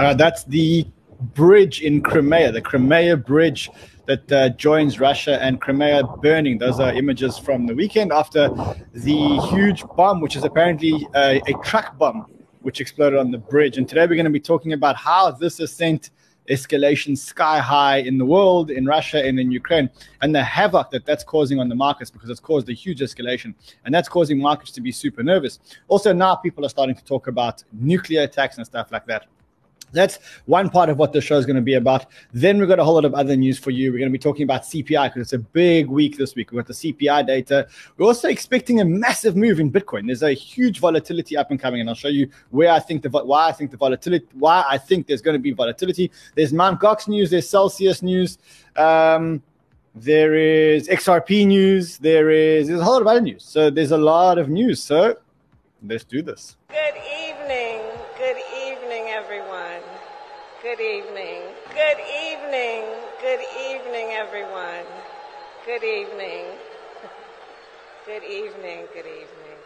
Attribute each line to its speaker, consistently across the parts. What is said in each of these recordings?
Speaker 1: Uh, that's the bridge in Crimea, the Crimea Bridge that uh, joins Russia and Crimea burning. Those are images from the weekend after the huge bomb, which is apparently a, a truck bomb, which exploded on the bridge. And today we're going to be talking about how this has sent escalation sky high in the world, in Russia and in Ukraine, and the havoc that that's causing on the markets because it's caused a huge escalation, and that's causing markets to be super nervous. Also, now people are starting to talk about nuclear attacks and stuff like that. That's one part of what the show is going to be about. Then we've got a whole lot of other news for you. We're going to be talking about CPI because it's a big week this week. We've got the CPI data. We're also expecting a massive move in Bitcoin. There's a huge volatility up and coming, and I'll show you where I think the why I think the volatility why I think there's going to be volatility. There's Mount Gox news. There's Celsius news. Um, there is XRP news. There is there's a whole lot of other news. So there's a lot of news. So let's do this.
Speaker 2: Good evening. Good evening. Good evening. Good evening, everyone. Good evening. Good evening. Good evening.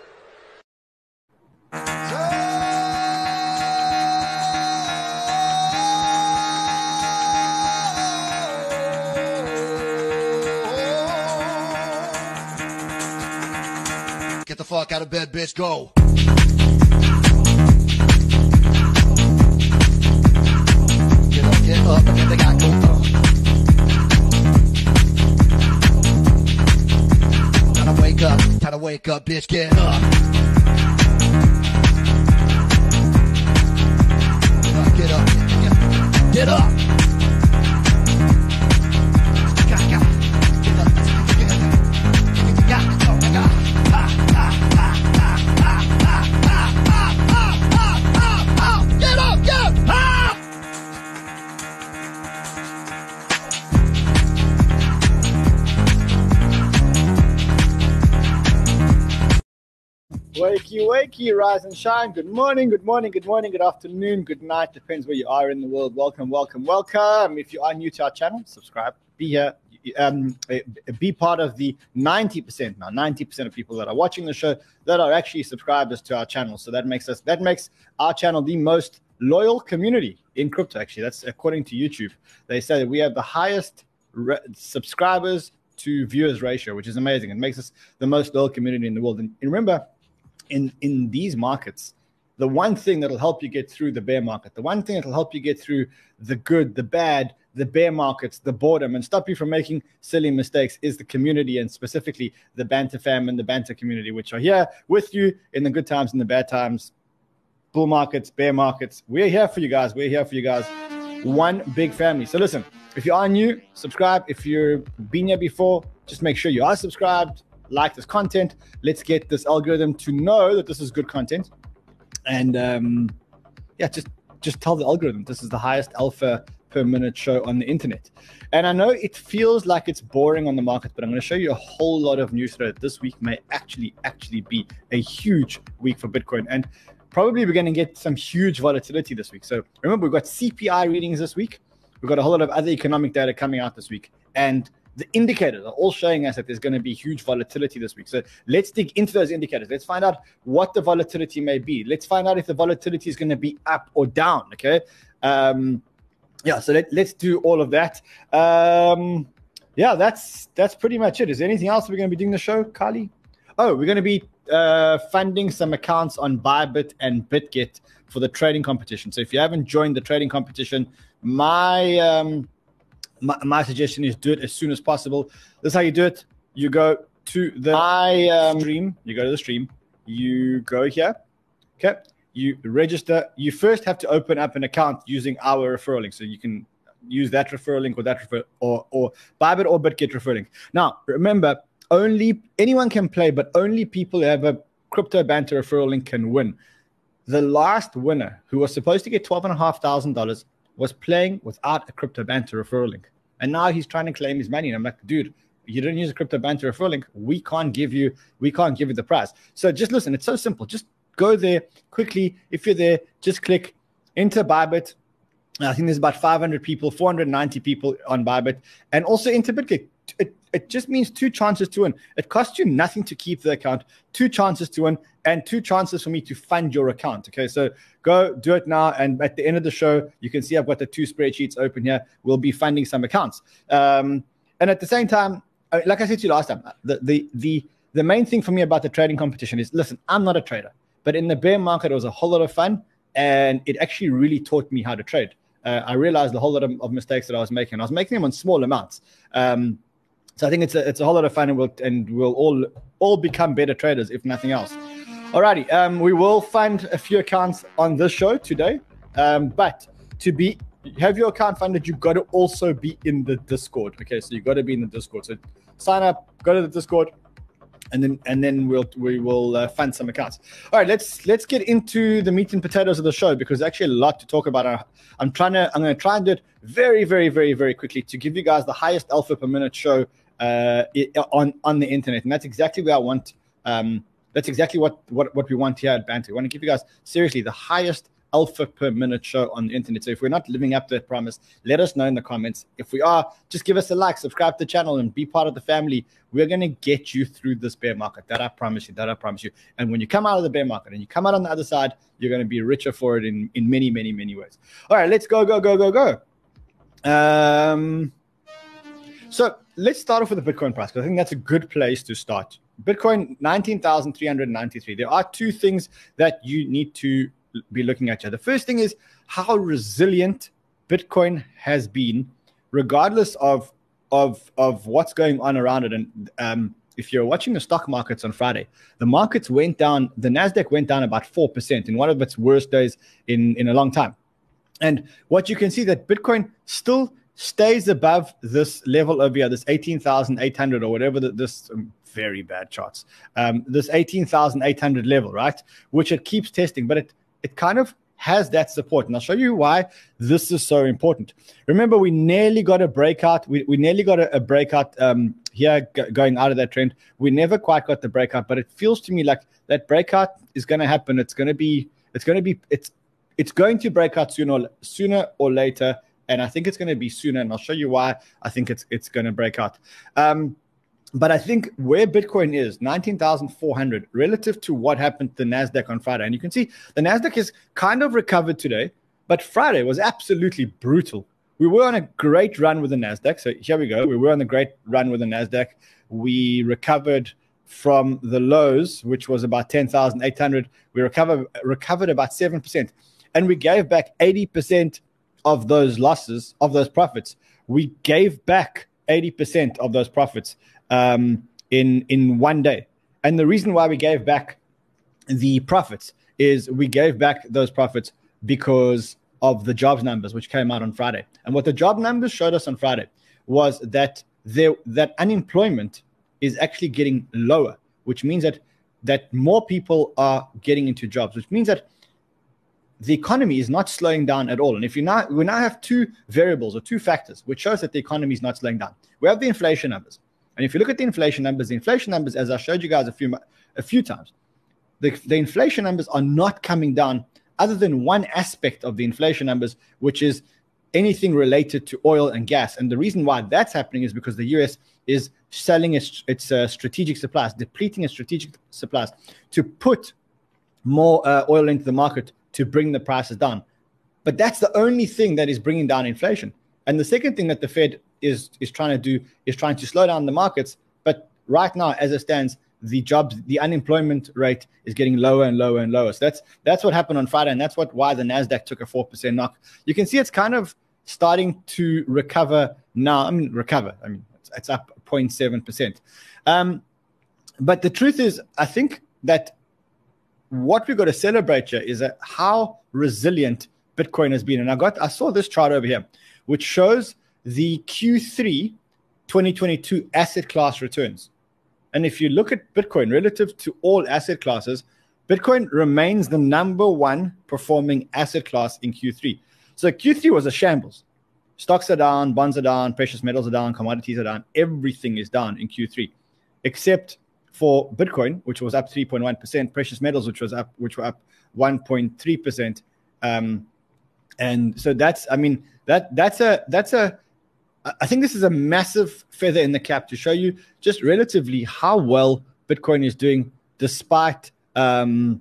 Speaker 3: Get the fuck out of bed, bitch. Go. Wake up, bitch. Get up. Get up, get up, get up.
Speaker 1: Wakey, rise and shine. Good morning, good morning, good morning, good afternoon, good night. Depends where you are in the world. Welcome, welcome, welcome. If you are new to our channel, subscribe. Be here. Um, eh, be part of the 90% now 90% of people that are watching the show that are actually subscribers to our channel so that makes us that makes our channel the most loyal community in crypto actually that's according to youtube they say that we have the highest re- subscribers to viewers ratio which is amazing it makes us the most loyal community in the world and remember in in these markets the one thing that'll help you get through the bear market the one thing that'll help you get through the good the bad the bear markets the boredom and stop you from making silly mistakes is the community and specifically the banter fam and the banter community which are here with you in the good times and the bad times. Bull markets bear markets we're here for you guys we're here for you guys. One big family. So listen if you are new subscribe. If you've been here before just make sure you are subscribed like this content. Let's get this algorithm to know that this is good content. And um, yeah, just just tell the algorithm this is the highest alpha per minute show on the internet. And I know it feels like it's boring on the market, but I'm going to show you a whole lot of news that this week may actually actually be a huge week for Bitcoin. And probably we're going to get some huge volatility this week. So remember, we've got CPI readings this week. We've got a whole lot of other economic data coming out this week. And the indicators are all showing us that there's going to be huge volatility this week. So let's dig into those indicators. Let's find out what the volatility may be. Let's find out if the volatility is going to be up or down. Okay. Um, yeah. So let, let's do all of that. Um, yeah, that's that's pretty much it. Is there anything else we're going to be doing the show, Kali? Oh, we're going to be uh, funding some accounts on Bybit and BitGet for the trading competition. So if you haven't joined the trading competition, my um, my, my, suggestion is do it as soon as possible. This is how you do it. You go to the my um, stream. You go to the stream. You go here. Okay. You register. You first have to open up an account using our referral link. So you can use that referral link or that refer or or Bybit or BitGet referral link. Now remember, only anyone can play, but only people who have a crypto banter referral link can win. The last winner, who was supposed to get twelve and a half thousand dollars, was playing without a crypto banter referral link. And now he's trying to claim his money. And I'm like, dude, you didn't use a crypto banter referral link. We can't give you, we can't give you the prize. So just listen, it's so simple. Just go there quickly. If you're there, just click enter Bybit. I think there's about 500 people, 490 people on Bybit, and also enter BitGet. it it just means two chances to win. It costs you nothing to keep the account, two chances to win, and two chances for me to fund your account. Okay, so go do it now. And at the end of the show, you can see I've got the two spreadsheets open here. We'll be funding some accounts. Um, and at the same time, uh, like I said to you last time, the the the the main thing for me about the trading competition is listen, I'm not a trader, but in the bear market, it was a whole lot of fun, and it actually really taught me how to trade. Uh, I realized a whole lot of, of, mistakes that I was making. I was making them on small amounts. Um, so I think it's a it's a whole lot of fun, and we'll and we'll all all become better traders if nothing else. Alrighty, um, we will find a few accounts on this show today, um, but to be have your account funded, you've got to also be in the Discord. Okay, so you've got to be in the Discord. So sign up, go to the Discord, and then and then we'll we will uh, fund some accounts. All right, let's let's get into the meat and potatoes of the show because there's actually a lot to talk about. I'm trying to I'm going to try and do it very very very very quickly to give you guys the highest alpha per minute show uh, on on the internet, and that's exactly where I want. Um, that's exactly what, what what we want here at Banter. We want to give you guys seriously the highest alpha per minute show on the internet. So if we're not living up to that promise, let us know in the comments. If we are, just give us a like, subscribe to the channel, and be part of the family. We're going to get you through this bear market. That I promise you. That I promise you. And when you come out of the bear market and you come out on the other side, you're going to be richer for it in, in many, many, many ways. All right, let's go, go, go, go, go. Um, so let's start off with the Bitcoin price because I think that's a good place to start. Bitcoin 19,393. There are two things that you need to be looking at here. The first thing is how resilient Bitcoin has been, regardless of of of what's going on around it. And um, if you're watching the stock markets on Friday, the markets went down. The Nasdaq went down about four percent in one of its worst days in in a long time. And what you can see that Bitcoin still stays above this level over here, this 18,800 or whatever the, this um, very bad charts, um, this 18,800 level, right? Which it keeps testing, but it it kind of has that support. And I'll show you why this is so important. Remember, we nearly got a breakout. We, we nearly got a, a breakout um, here g- going out of that trend. We never quite got the breakout, but it feels to me like that breakout is going to happen. It's going to be, it's going to be, it's, it's going to break out sooner, sooner or later. And I think it's going to be sooner. And I'll show you why I think it's, it's going to break out. Um, but I think where Bitcoin is, 19,400, relative to what happened to the NASDAQ on Friday. And you can see the NASDAQ is kind of recovered today, but Friday was absolutely brutal. We were on a great run with the NASDAQ. So here we go. We were on a great run with the NASDAQ. We recovered from the lows, which was about 10,800. We recovered, recovered about 7%. And we gave back 80% of those losses, of those profits. We gave back 80% of those profits um, in in one day. And the reason why we gave back the profits is we gave back those profits because of the jobs numbers which came out on Friday. And what the job numbers showed us on Friday was that there that unemployment is actually getting lower, which means that that more people are getting into jobs, which means that the economy is not slowing down at all. And if you now we now have two variables or two factors which shows that the economy is not slowing down. We have the inflation numbers. And if you look at the inflation numbers, the inflation numbers, as I showed you guys a few a few times, the, the inflation numbers are not coming down other than one aspect of the inflation numbers, which is anything related to oil and gas. And the reason why that's happening is because the US is selling its, its uh, strategic supplies, depleting its strategic supplies to put more uh, oil into the market to bring the prices down. But that's the only thing that is bringing down inflation. And the second thing that the Fed is is trying to do is trying to slow down the markets. But right now, as it stands, the jobs, the unemployment rate is getting lower and lower and lower. So that's that's what happened on Friday, and that's what why the Nasdaq took a four percent knock. You can see it's kind of starting to recover now. I mean, recover. I mean, it's, it's up 0.7 percent. Um, but the truth is, I think that what we've got to celebrate here is that how resilient Bitcoin has been. And I got I saw this chart over here, which shows the Q3 2022 asset class returns. And if you look at Bitcoin relative to all asset classes, Bitcoin remains the number one performing asset class in Q3. So Q3 was a shambles. Stocks are down, bonds are down, precious metals are down, commodities are down. Everything is down in Q3, except for Bitcoin, which was up 3.1%, precious metals, which was up, which were up 1.3%. Um, and so that's, I mean, that that's a that's a I- think this is a massive feather in the cap to show you just relatively how well Bitcoin is doing despite um,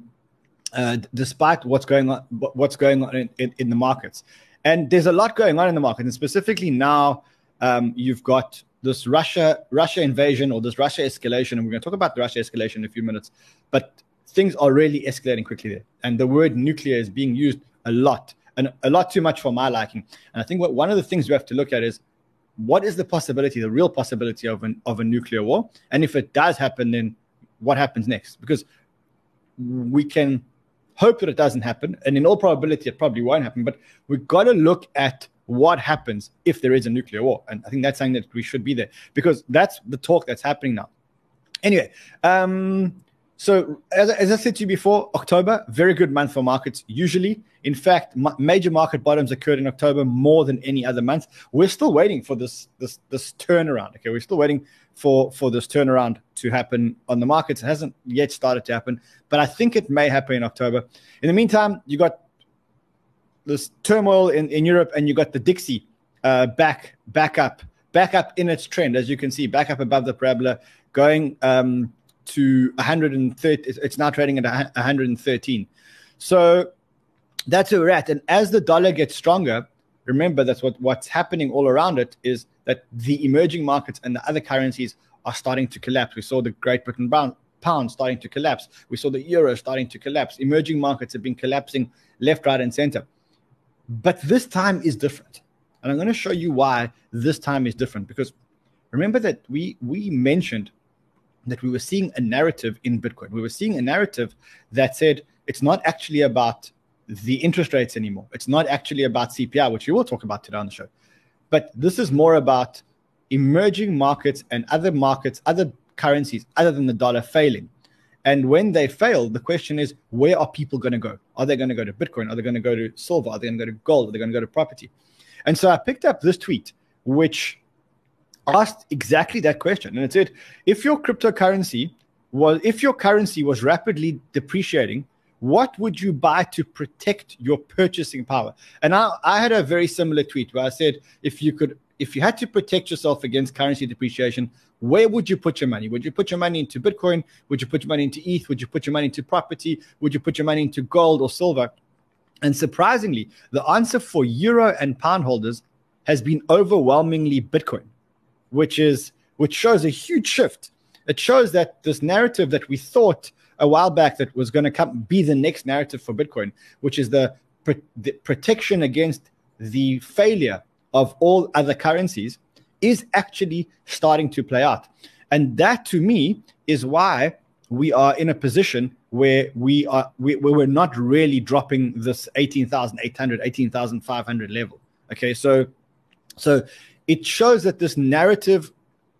Speaker 1: uh, despite what's going on what's going on in, in, in the markets. And there's a lot going on in the market, and specifically now um, you've got this Russia Russia invasion or this Russia escalation, and we're going to talk about the Russia escalation in a few minutes. But things are really escalating quickly there, and the word nuclear is being used a lot, and a lot too much for my liking. And I think what one of the things we have to look at is what is the possibility, the real possibility of an of a nuclear war, and if it does happen, then what happens next? Because we can hope that it doesn't happen, and in all probability, it probably won't happen. But we've got to look at what happens if there is a nuclear war, and I think that's something that we should be there because that's the talk that's happening now. Anyway, um, so as, as I said to you before, October very good month for markets. Usually, in fact, ma- major market bottoms occurred in October more than any other month. We're still waiting for this this this turnaround. Okay, we're still waiting for for this turnaround to happen on the markets. It hasn't yet started to happen, but I think it may happen in October. In the meantime, you got this turmoil in, in Europe, and you got the Dixie uh, back back up back up in its trend, as you can see, back up above the parabola, going um, to 130. it's- now trading at 113. So that's where we're at. And as the dollar gets stronger, remember that's what, what's happening all around it is that the emerging markets and the other currencies are starting to collapse. We saw the Great Britain pound starting to collapse. We saw the euro starting to collapse. Emerging markets have been collapsing left, right, and center. But this time is different. And I'm going to show you why this time is different. Because remember that we we mentioned that we were seeing a narrative in Bitcoin. We were seeing a narrative that said it's not actually about the interest rates anymore. It's not actually about CPI, which we will talk about today on the show. But this is more about emerging markets and other markets, other currencies other than the dollar failing. And when they fail, the question is, where are people going to go? Are they going to go to Bitcoin? Are they going to go to silver? Are they going to go to gold? Are they going to go to property? And so I picked up this tweet, which asked exactly that question. And it said, if your cryptocurrency was, if your currency was rapidly depreciating, what would you buy to protect your purchasing power? And I, I had a very similar tweet where I said, if you could, if you had to protect yourself against currency depreciation, where would you put your money? Would you put your money into Bitcoin? Would you put your money into ETH? Would you put your money into property? Would you put your money into gold or silver? And surprisingly, the answer for euro and pound holders has been overwhelmingly Bitcoin, which is which shows a huge shift. It shows that this narrative that we thought a while back that was going to come be the next narrative for Bitcoin, which is the, the protection against the failure of all other currencies, is actually starting to play out. And that to me is why we are in a position where we are we, where we're not really dropping this 18,800 18,500 level okay so so it shows that this narrative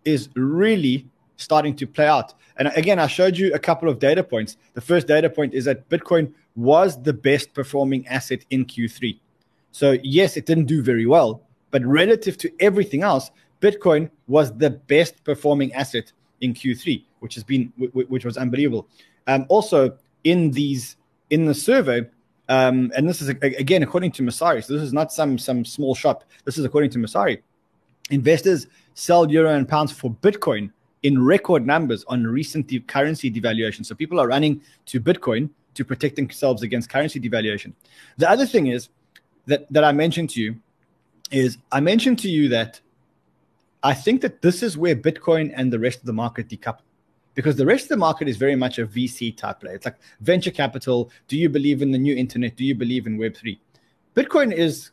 Speaker 1: is really starting to play out. And again i showed you a couple of data points. The first data point is that bitcoin was the best performing asset in q3 so yes it didn't do very well but relative to everything else bitcoin was the best performing asset in q3 which has been which was unbelievable. Um, also in these in the survey um, and this is again according to Messari so this is not some some small shop. This is according to Messari investors sell euro and pounds for bitcoin in record numbers on recent de- currency devaluation so people are running to bitcoin to protect themselves against currency devaluation the other thing is that that i mentioned to you is i mentioned to you that i think that this is where bitcoin and the rest of the market decouple because the rest of the market is very much a VC type play. It's like venture capital. Do you believe in the new internet? Do you believe in Web three? Bitcoin is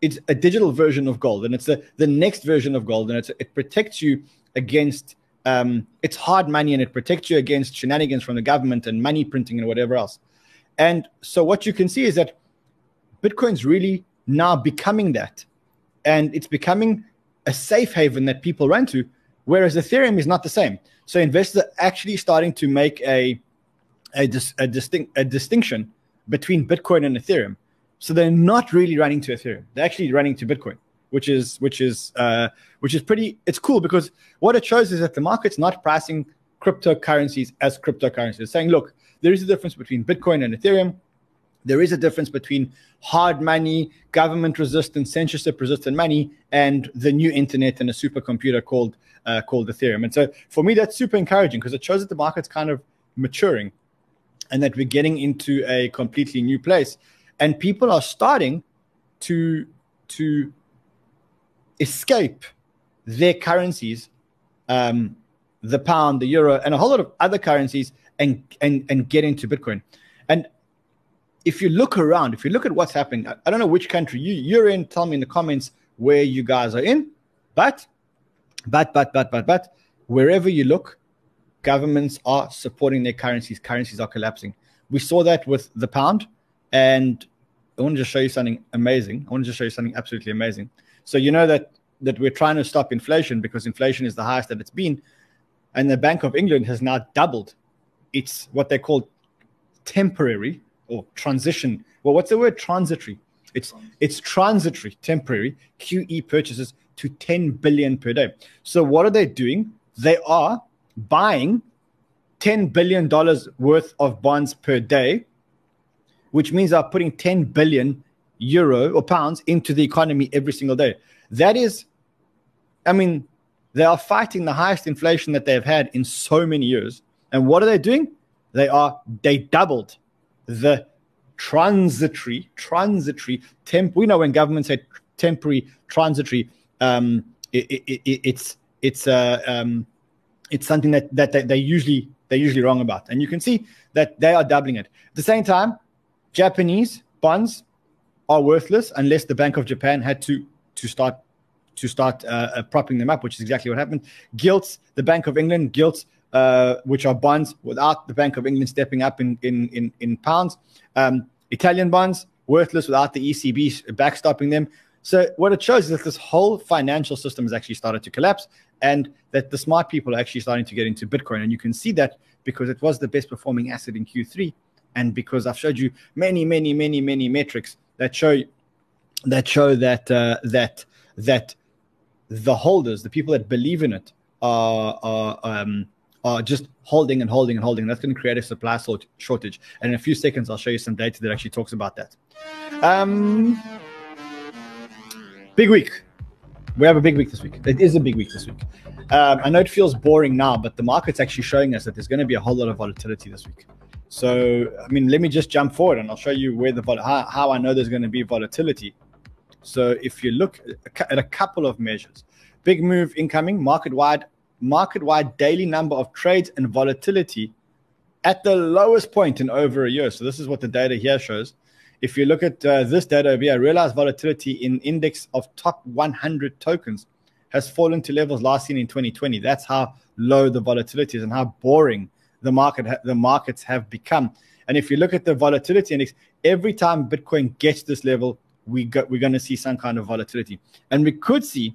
Speaker 1: it's a digital version of gold, and it's the the next version of gold, and it protects you against um, it's hard money, and it protects you against shenanigans from the government and money printing and whatever else. And so what you can see is that Bitcoin's really now becoming that, and it's becoming a safe haven that people run to, whereas Ethereum is not the same. So investors are actually starting to make a a, dis, a distinct a distinction between Bitcoin and Ethereum. So they're not really running to Ethereum; they're actually running to Bitcoin, which is which is uh, which is pretty. It's cool because what it shows is that the market's not pricing cryptocurrencies as cryptocurrencies. It's saying, look, there is a difference between Bitcoin and Ethereum. there is a difference between hard money, government resistant, censorship resistant money, and the new internet and a supercomputer called uh, called Ethereum. And so for me, that's super encouraging because it shows that the market's kind of maturing and that we're getting into a completely new place. And people are starting to to escape their currencies, um, the pound, the euro, and a whole lot of other currencies, and and and get into Bitcoin. And if you look around, if you look at what's happening, I, I don't know which country you, you're in. Tell me in the comments where you guys are in. But, but, but, but, but, but, wherever you look, governments are supporting their currencies. Currencies are collapsing. We saw that with the pound, and I want to just show you something amazing. I want to just show you something absolutely amazing. So you know that that we're trying to stop inflation because inflation is the highest that it's been, and the Bank of England has now doubled its what they call temporary or transition. Well, what's the word? Transitory. It's it's transitory, temporary QE purchases to 10 billion per day. So what are they doing? They are buying 10 billion dollars worth of bonds per day, which means they're putting 10 billion euro or pounds into the economy every single day. That is, I mean, they are fighting the highest inflation that they've had in so many years. And what are they doing? They are they doubled the transitory, transitory temp. We know when governments say temporary, transitory, um, it, it, it, it's it's uh, um, it's something that that they, they usually they're usually wrong about, and you can see that they are doubling it. At the same time, Japanese bonds are worthless unless the Bank of Japan had to to start to start uh, uh, propping them up, which is exactly what happened. Gilts, the Bank of England, gilts uh, which are bonds without the Bank of England stepping up in in in, in pounds. Um, Italian bonds worthless without the ECB backstopping them. So what it shows is that this whole financial system has actually started to collapse, and that the smart people are actually starting to get into Bitcoin. And you can see that because it was the best performing asset in Q3, and because I've showed you many, many, many, many metrics that show that show that uh, that that the holders, the people that believe in it, are are um, are just holding and holding and holding. That's going to create a supply shortage. And in a few seconds, I'll show you some data that actually talks about that. Um, big week. We have a big week this week. It is a big week this week. Um, I know it feels boring now, but the market's actually showing us that there's going to be a whole lot of volatility this week. So, I mean, let me just jump forward and I'll show you where the how, how I know there's going to be volatility. So, if you look at a couple of measures, big move incoming, market wide market wide daily number of trades and volatility at the lowest point in over a year. So, this is what the data here shows. If you look at uh, this data over here, realized volatility in index of top 100 tokens has fallen to levels last seen in 2020. That's how low the volatility is and how boring the market the markets have become. And if you look at the volatility index, every time Bitcoin gets this level, we got, we're going to see some kind of volatility, and we could see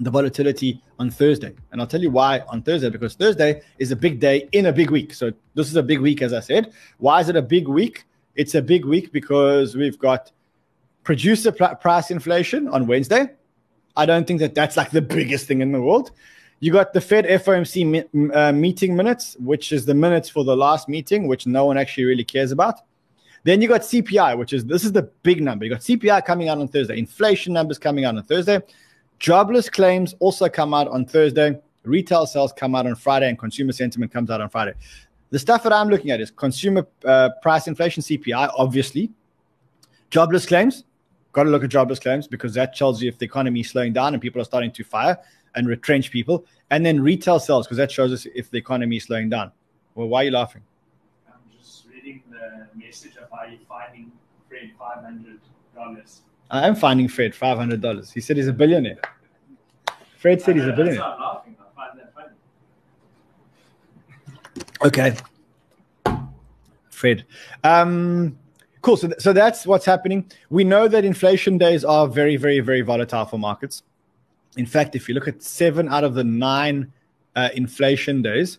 Speaker 1: the volatility on Thursday. And I'll tell you why on Thursday, because Thursday is a big day in a big week. So this is a big week, as I said. Why is it a big week? It's a big week because we've got producer pr- price inflation on Wednesday. I don't think that that's like the biggest thing in the world. You got the Fed FOMC mi- uh, meeting minutes, which is the minutes for the last meeting, which no one actually really cares about. Then you got CPI, which is this is the big number. You got CPI coming out on Thursday, inflation numbers coming out on Thursday. Jobless claims also come out on Thursday. Retail sales come out on Friday, and consumer sentiment comes out on Friday. The stuff that I'm looking at is consumer uh, price inflation, CPI, obviously. Jobless claims, got to look at jobless claims because that tells you if the economy is slowing down and people are starting to fire and retrench people. And then retail sales, because that shows us if the economy is slowing down. Well, why are you laughing?
Speaker 4: I'm just reading the message of how you're finding Fred $500.
Speaker 1: I am finding Fred $500. He said he's a billionaire. Fred said he's a billionaire.
Speaker 4: I'm laughing. I find that funny.
Speaker 1: Okay. Fred. Um, cool. So, th- so that's what's happening. We know that inflation days are very, very, very volatile for markets. In fact, if you look at seven out of the nine uh, inflation days,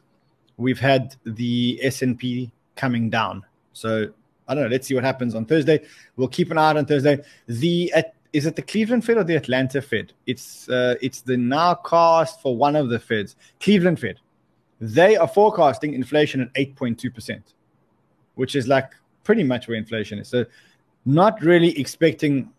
Speaker 1: we've had the S&P coming down. So I don't know. Let's see what happens on Thursday. We'll keep an eye out on Thursday. The at, is it the Cleveland Fed or the Atlanta Fed? It's uh, it's the nowcast for one of the Feds, Cleveland Fed. They are forecasting inflation at 8.2%, which is like pretty much where inflation is. So, not really expecting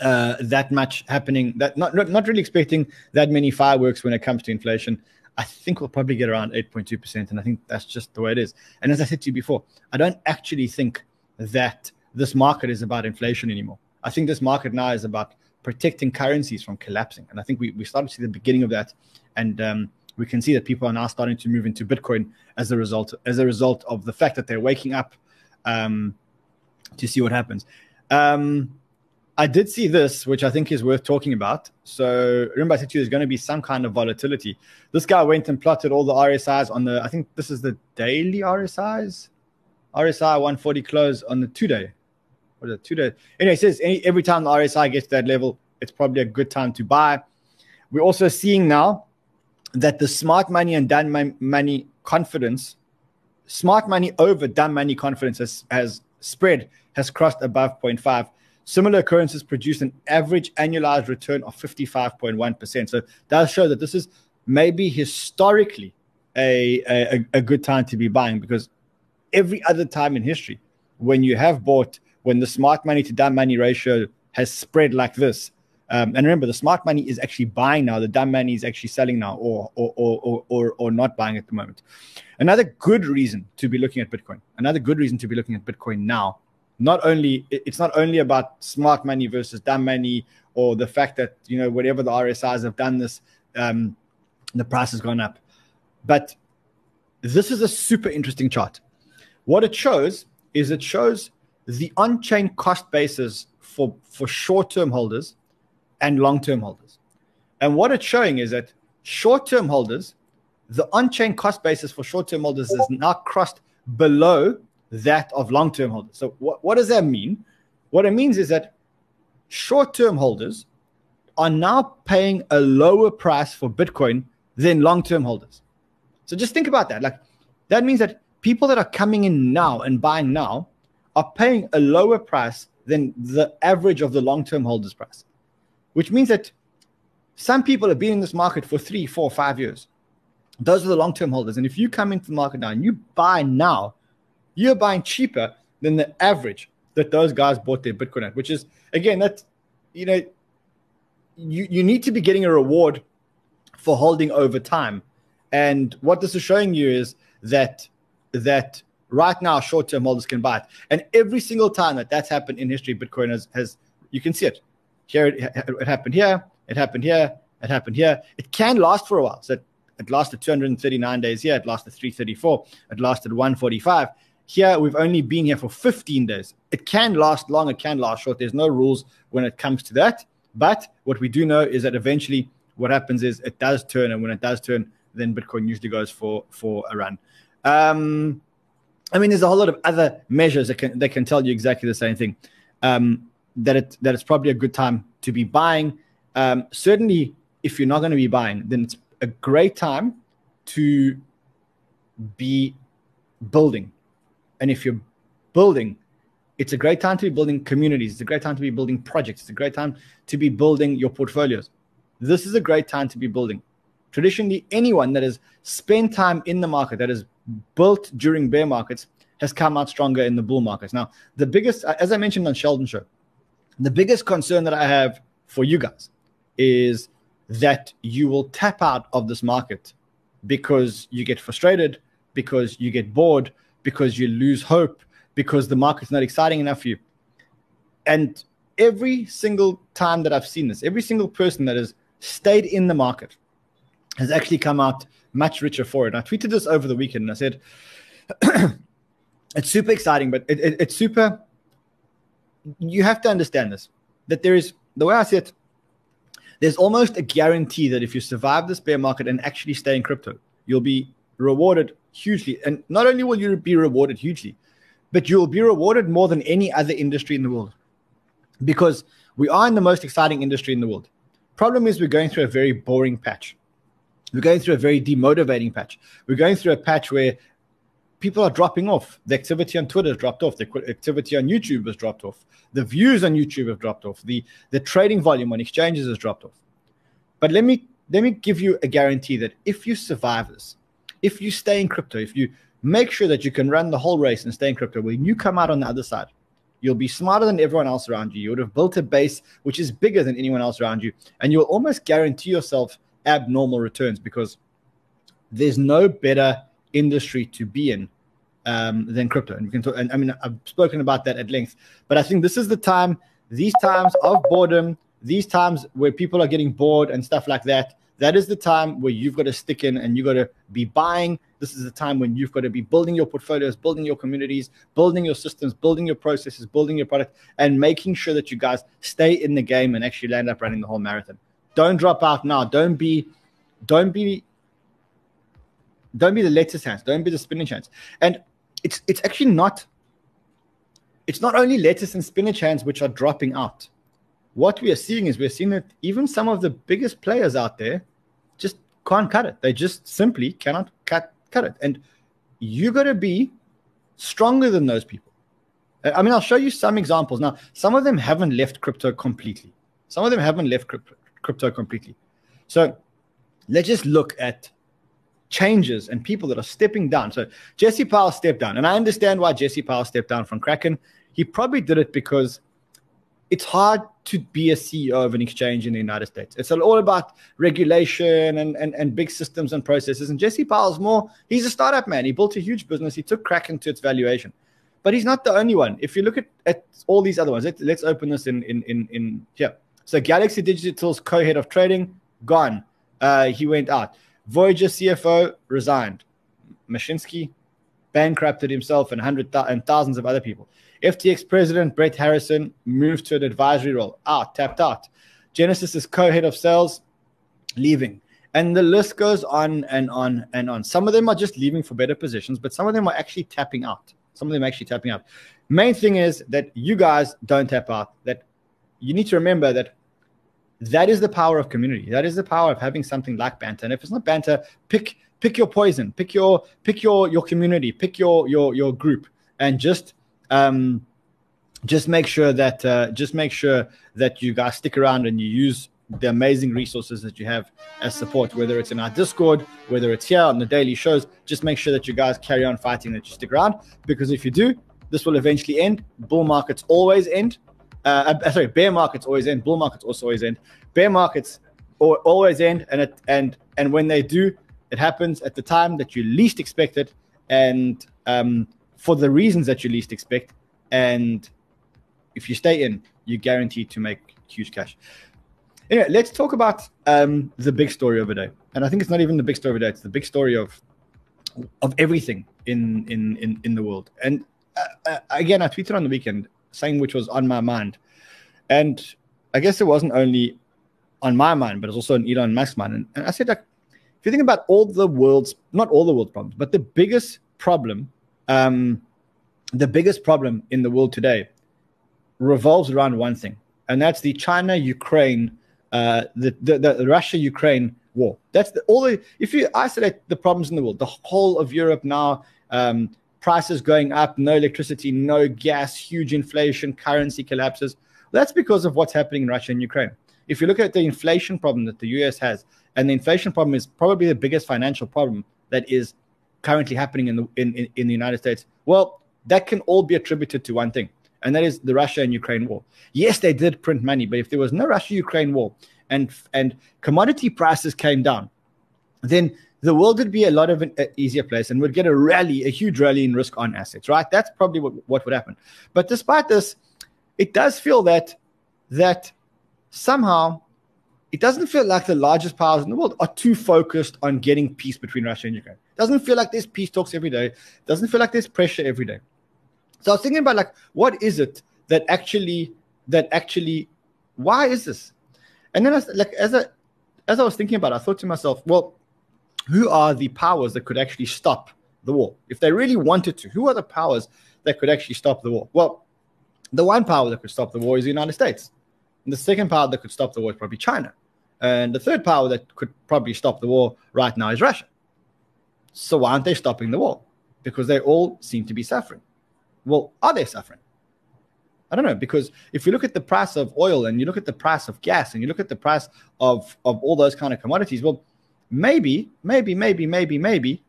Speaker 1: uh, that much happening. That not, not not really expecting that many fireworks when it comes to inflation. I think we'll probably get around 8.2 percent, and I think that's just the way it is. And as I said to you before, I don't actually think that this market is about inflation anymore. I think this market now is about protecting currencies from collapsing, and I think we we started to see the beginning of that, and um, we can see that people are now starting to move into Bitcoin as a result as a result of the fact that they're waking up um, to see what happens. Um, I did see this, which I think is worth talking about. So remember, I said to you there's going to be some kind of volatility. This guy went and plotted all the RSIs on the. I think this is the daily RSIs, RSI 140 close on the two day. What is it? Two day. Anyway, it says any, every time the RSI gets to that level, it's probably a good time to buy. We're also seeing now that the smart money and dumb money confidence, smart money over dumb money confidence has, has spread, has crossed above 0.5. Similar occurrences produce an average annualized return of 55.1%. So that show that this is maybe historically a, a, a good time to be buying because every other time in history, when you have bought, when the smart money to dumb money ratio has spread like this, um, and remember, the smart money is actually buying now. The dumb money is actually selling now, or or, or or or not buying at the moment. Another good reason to be looking at Bitcoin. Another good reason to be looking at Bitcoin now. Not only it's not only about smart money versus dumb money, or the fact that you know whatever the RSIs have done this, um, the price has gone up, but this is a super interesting chart. What it shows is it shows the on-chain cost basis for for short-term holders and long term holders. And what it's showing is that short term holders, the on chain cost basis for short term holders is now crossed below that of long term holders. So, what, what does that mean? What it means is that short term holders are now paying a lower price for Bitcoin than long term holders. So, just think about that. Like, that means that people that are coming in now and buying now are paying a lower price than the average of the long term holders price which means that some people have been in this market for three, four, five years. Those are the long term holders. And if you come into the market now and you buy now, you're buying cheaper than the average that those guys bought their Bitcoin at, which is, again, that's, you know, you, you need to be getting a reward for holding over time. And what this is showing you is that that right now short-term holders can buy it. And every single time that that's happened in history, Bitcoin has, has you can see it. Here it, it happened here, it happened here, it happened here. It can last for a while. So it, it lasted 239 days here, it lasted 334, it lasted 145. Here we've only been here for 15 days. It can last long, it can last short. There's no rules when it comes to that. But what we do know is that eventually what happens is it does turn, and when it does turn, then Bitcoin usually goes for for a run. Um, I mean, there's a whole lot of other measures that can that can tell you exactly the same thing. Um, that it that it's probably a good time to be buying. Um, certainly, if you're not going to be buying, then it's a great time to be building. And if you're building, it's a great time to be building communities. It's a great time to be building projects. It's a great time to be building your portfolios. This is a great time to be building. Traditionally, anyone that has spent time in the market, that has built during bear markets, has come out stronger in the bull markets. Now, the biggest, as I mentioned on Sheldon Show, the biggest concern that I have for you guys is that you will tap out of this market because you get frustrated, because you get bored, because you lose hope, because the market's not exciting enough for you. And every single time that I've seen this, every single person that has stayed in the market has actually come out much richer for it. And I tweeted this over the weekend and I said, it's super exciting, but it, it, it's super you have to understand this that there is the way I see it, there's almost a guarantee that if you survive this bear market and actually stay in crypto, you'll be rewarded hugely. And not only will you be rewarded hugely, but you'll be rewarded more than any other industry in the world because we are in the most exciting industry in the world. Problem is, we're going through a very boring patch. We're going through a very demotivating patch. We're going through a patch where people are dropping off. The activity on Twitter has dropped off. The activity on YouTube has dropped off. The views on YouTube have dropped off. The the trading volume on exchanges has dropped off. But let me let me give you a guarantee that if you survive this, if you stay in crypto, if you make sure that you can run the whole race and stay in crypto. When you come out on the other side, you'll be smarter than everyone else around you. You would have built a base which is bigger than anyone else around you, and you'll almost guarantee yourself abnormal returns because there's no better industry to be in um, than crypto. And you can talk, and I mean, I've spoken about that at length, but I think this is the time, these times of boredom, these times where people are getting bored and stuff like that. That is the time where you've got to stick in and you've got to be buying. This is the time when you've got to be building your portfolios, building your communities, building your systems, building your processes, building your product, and making sure that you guys stay in the game and actually land up running the whole marathon. Don't drop out now. Don't be, don't be don't be the lettuce hands. Don't be the spinach hands. And it's it's actually not. It's not only lettuce and spinach hands which are dropping out. What we are seeing is we're seeing that even some of the biggest players out there just can't cut it. They just simply cannot cut cut it. And you got to be stronger than those people. I mean, I'll show you some examples. Now, some of them haven't left crypto completely. Some of them haven't left crypto completely. So let's just look at changes and people that are stepping down. So Jesse Powell stepped down, and I understand why Jesse Powell stepped down from Kraken. He probably did it because it's hard to be a CEO of an exchange in the United States. It's all about regulation and, and, and big systems and processes. And Jesse Powell's more, he's a startup man. He built a huge business. He took Kraken to its valuation. But he's not the only one. If you look at, at all these other ones, let, let's open this in, in, in, in here. So Galaxy Digital's co-head of trading, gone. Uh, he went out. Voyager CFO resigned. Mashinsky bankrupted himself and hundred th- and thousands of other people. FTX president Brett Harrison moved to an advisory role. Out, tapped out. Genesis's co-head of sales leaving. And the list goes on and on and on. Some of them are just leaving for better positions, but some of them are actually tapping out. Some of them actually tapping out. Main thing is that you guys don't tap out. That you need to remember that that is the power of community. That is the power of having something like banter. And if it's not banter, pick pick your poison, pick your pick your your community, pick your your your group, and just um just make sure that uh, just make sure that you guys stick around and you use the amazing resources that you have as support, whether it's in our Discord, whether it's here on the daily shows. Just make sure that you guys carry on fighting, that you stick around, because if you do, this will eventually end. Bull markets always end. Uh, uh, sorry, bear markets always end. Bull markets also always end. Bear markets always end, and it, and and when they do, it happens at the time that you least expect it, and um, for the reasons that you least expect. And if you stay in, you're guaranteed to make huge cash. Anyway, let's talk about um, the big story of the day. And I think it's not even the big story of the day; it's the big story of of everything in in in, in the world. And uh, uh again, I tweeted on the weekend saying which was on my mind. And I guess it wasn't only on my mind, but it's also on Elon Musk's mind. And, and I said, like, if you think about all the world's, not all the world's problems, but the biggest problem, um, the biggest problem in the world today revolves around one thing, and that's the China Ukraine, uh, the, the, the Russia Ukraine war. That's the, all the, if you isolate the problems in the world, the whole of Europe now, um, prices going up, no electricity, no gas, huge inflation, currency collapses. That's because of what's happening in Russia and Ukraine. If you look at the inflation problem that the US has, and the inflation problem is probably the biggest financial problem that is currently happening in the in, in, in the United States, well, that can all be attributed to one thing, and that is the Russia and Ukraine war. Yes, they did print money, but if there was no Russia-Ukraine war and and commodity prices came down, then the world would be a lot of an easier place and would get a rally, a huge rally in risk on assets, right? That's probably what, what would happen. But despite this, it does feel that that somehow it doesn't feel like the largest powers in the world are too focused on getting peace between Russia and Ukraine. It doesn't feel like there's peace talks every day. It doesn't feel like there's pressure every day. So I was thinking about like what is it that actually that actually why is this? And then I like as I as I was thinking about it, I thought to myself, well, who are the powers that could actually stop the war? If they really wanted to, who are the powers that could actually stop the war? Well, the one power that could stop the war is the United States. And the second power that could stop the war is probably China. And the third power that could probably stop the war right now is Russia. So why aren't they stopping the war? Because they all seem to be suffering. Well, are they suffering? I don't know because if you look at the price of oil and you look at the price of gas and you look at the price of, of all those kind of commodities, well, maybe, maybe, maybe, maybe, maybe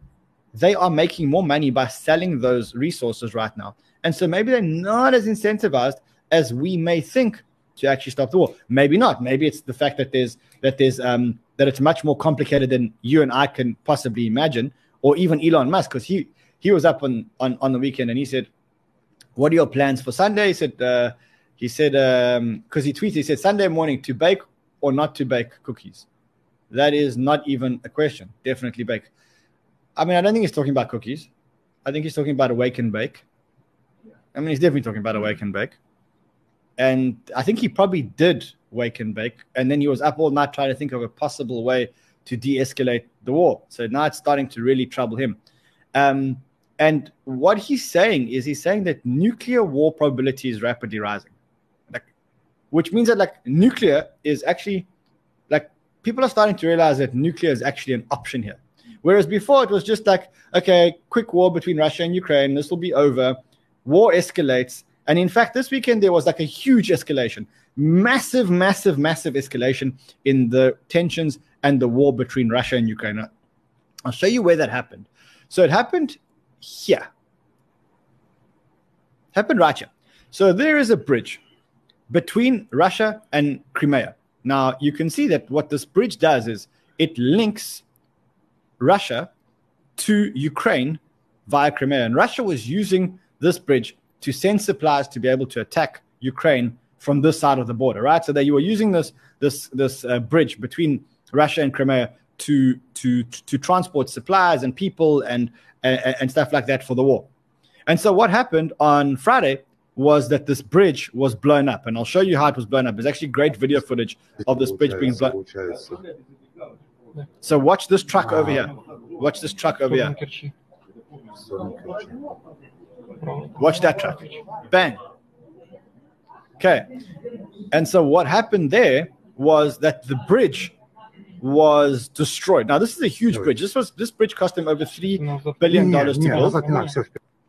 Speaker 1: they are making more money by selling those resources right now. And so maybe they're not as incentivized as we may think to actually stop the war. Maybe not. Maybe it's the fact that there's that there's um that it's much more complicated than you and I can possibly imagine, or even Elon Musk, because he he was up on, on on the weekend and he said, "What are your plans for Sunday?" He said, uh, he said, because he tweeted, he said, Sunday morning to bake or not to bake cookies. That is not even a question. Definitely bake. I mean, I don't think he's talking about cookies. I think he's talking about awake and bake. I mean, he's definitely talking about awake and bake. And I think he probably did wake and bake. And then he was up all night trying to think of a possible way to de escalate the war. So now it's starting to really trouble him. Um, and what he's saying is he's saying that nuclear war probability is rapidly rising, like, which means that like nuclear is actually like people are starting to realize that nuclear is actually an option here. Whereas before it was just like, okay, quick war between Russia and Ukraine, this will be over. War escalates. And in fact, this weekend there was like a huge escalation, massive, massive, massive escalation in the tensions and the war between Russia and Ukraine. I'll show you where that happened. So it happened here. Happened right here. So there is a bridge between Russia and Crimea. Now you can see that what this bridge does is it links Russia to Ukraine via Crimea. And Russia was using this bridge to send supplies to be able to attack Ukraine from this side of the border, right? So that you were using this this this uh, bridge between Russia and Crimea to to to transport supplies and people and, and and stuff like that for the war. And so what happened on Friday was that this bridge was blown up, and I'll show you how it was blown up. There's actually great video footage of this bridge being blown. Up. So watch this truck over here. Watch this truck over here. Watch that truck. Bang. Okay. And so what happened there was that the bridge was destroyed. Now this is a huge bridge. This was this bridge cost him over three billion dollars to build.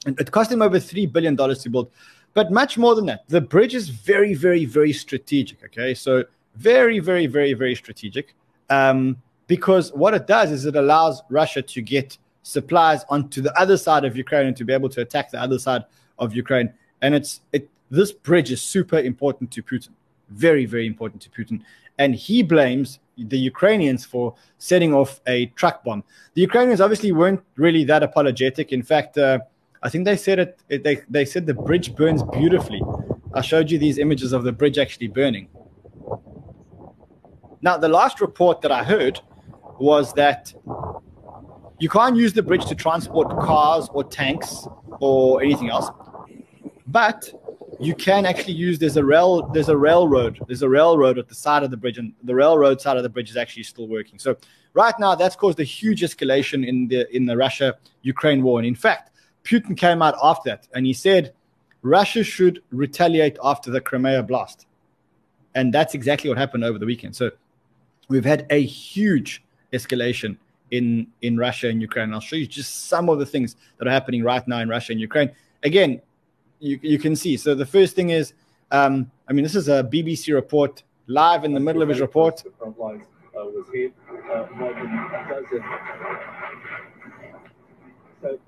Speaker 1: And It cost him over three billion dollars to build. But much more than that, the bridge is very, very, very strategic. Okay, so very, very, very, very strategic. Um, because what it does is it allows Russia to get supplies onto the other side of Ukraine and to be able to attack the other side of Ukraine. And it's it this bridge is super important to Putin, very very important to Putin, and he blames the Ukrainians for setting off a truck bomb. The Ukrainians obviously weren't really that apologetic. In fact, uh, I think they said it, it. They they said the bridge burns beautifully. I showed you these images of the bridge actually burning. Now, the last report that I heard was that you can't use the bridge to transport cars or tanks or anything else, but you can actually use there's a rail there's a railroad there's a railroad at the side of the bridge and the railroad side of the bridge is actually still working. So right now that's caused a huge escalation in the in the russia ukraine war. And in fact putin came out after that and he said russia should retaliate after the crimea blast. And that's exactly what happened over the weekend. So we've had a huge escalation in in Russia and Ukraine. I'll show you just some of the things that are happening right now in Russia and Ukraine. Again, you you can see. So the first thing is, um, I mean, this is a BBC report live in the middle of his report.
Speaker 5: Uh. Uh, more than a dozen. So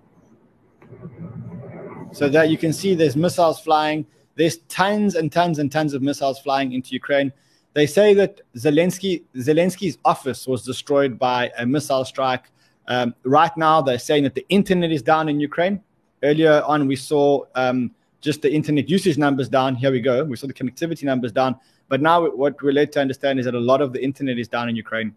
Speaker 1: So that you can see there's missiles flying. There's tons and tons and tons of missiles flying into Ukraine. They say that Zelensky Zelensky's office was destroyed by a missile strike. Um, right now, they're saying that the internet is down in Ukraine. Earlier on, we saw um, just the internet usage numbers down. Here we go. We saw the connectivity numbers down. But now, what we're led to understand is that a lot of the internet is down in Ukraine.